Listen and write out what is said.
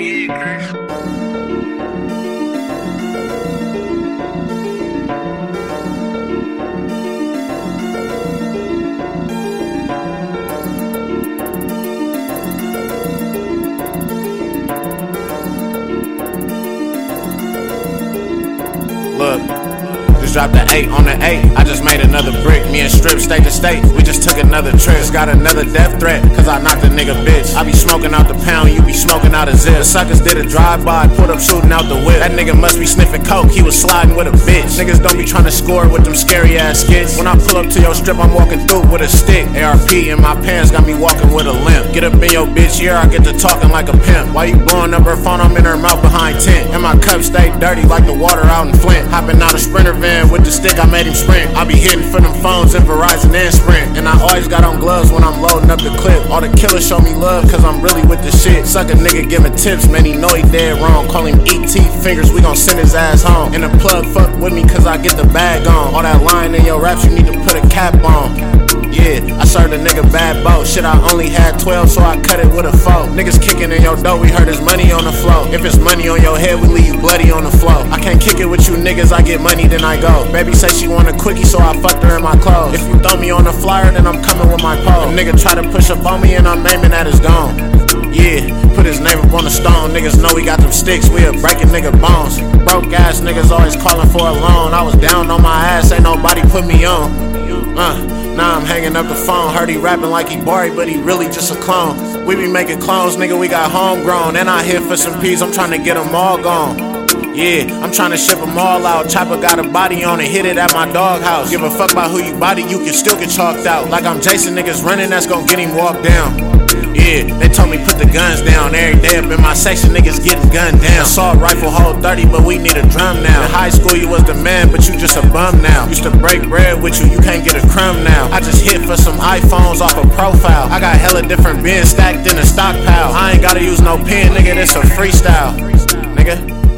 Yeah, girl. Just dropped the eight on the eight. I just made another brick. Me and Strip state to state. We just took another trip. Just got another death threat. Cause I knocked a nigga bitch. I be smoking out the pound, you be smoking out a zip. The suckers did a drive by, put up shooting out the whip. That nigga must be sniffing coke. He was sliding with a bitch. Niggas don't be trying to score with them scary ass skits. When I pull up to your strip, I'm walking through with a stick. ARP in my pants got me walking with a limp. Get up in your bitch, yeah, I get to talking like a pimp. Why you blowing up her phone? I'm in her mouth behind tent. And my cup stay dirty like the water out in Flint. Hopping out a sprinter van with the stick, I made him sprint. I be hitting for them phones in Verizon and Sprint. And I always got on gloves when I'm loading up the clip. All the killers show me love, cause I'm really with the shit. Suck a nigga giving tips, man, he know he dead wrong. Call him ET fingers, we gon' send his ass home. And the plug fuck with me, cause I get the bag on. All that line in your raps, you need to put a cap on. I served a nigga bad boat. Shit, I only had 12, so I cut it with a foe. Niggas kicking in your dough, we heard his money on the floor. If it's money on your head, we leave you bloody on the floor. I can't kick it with you niggas, I get money, then I go. Baby say she want a quickie, so I fucked her in my clothes. If you throw me on the flyer, then I'm coming with my pole. A nigga try to push up on me, and I'm aiming at his dome. Yeah, put his name up on the stone. Niggas know we got them sticks, we a breaking nigga bones. Broke ass niggas always calling for a loan. I was down on my ass, ain't nobody put me on. Uh. Now I'm hanging up the phone. Heard he rapping like he Bari, but he really just a clone. We be making clones, nigga. We got homegrown. And I here for some peas. I'm trying to get them all gone. Yeah, I'm trying to ship them all out. Chopper got a body on it, hit it at my doghouse. Give a fuck about who you body, you can still get chalked out. Like I'm Jason, niggas running, that's gonna get him walked down. Yeah, they told me put the guns down every day up in my section. Niggas getting gunned down. Assault rifle hold 30, but we need a drum now. In high school, you was the man, but you just a bum now. Used to break bread with you, you can't get a crumb now. I just hit for some iPhones off a profile. I got hella different bins stacked in a stockpile. I ain't gotta use no pen, nigga, this a freestyle. Nigga.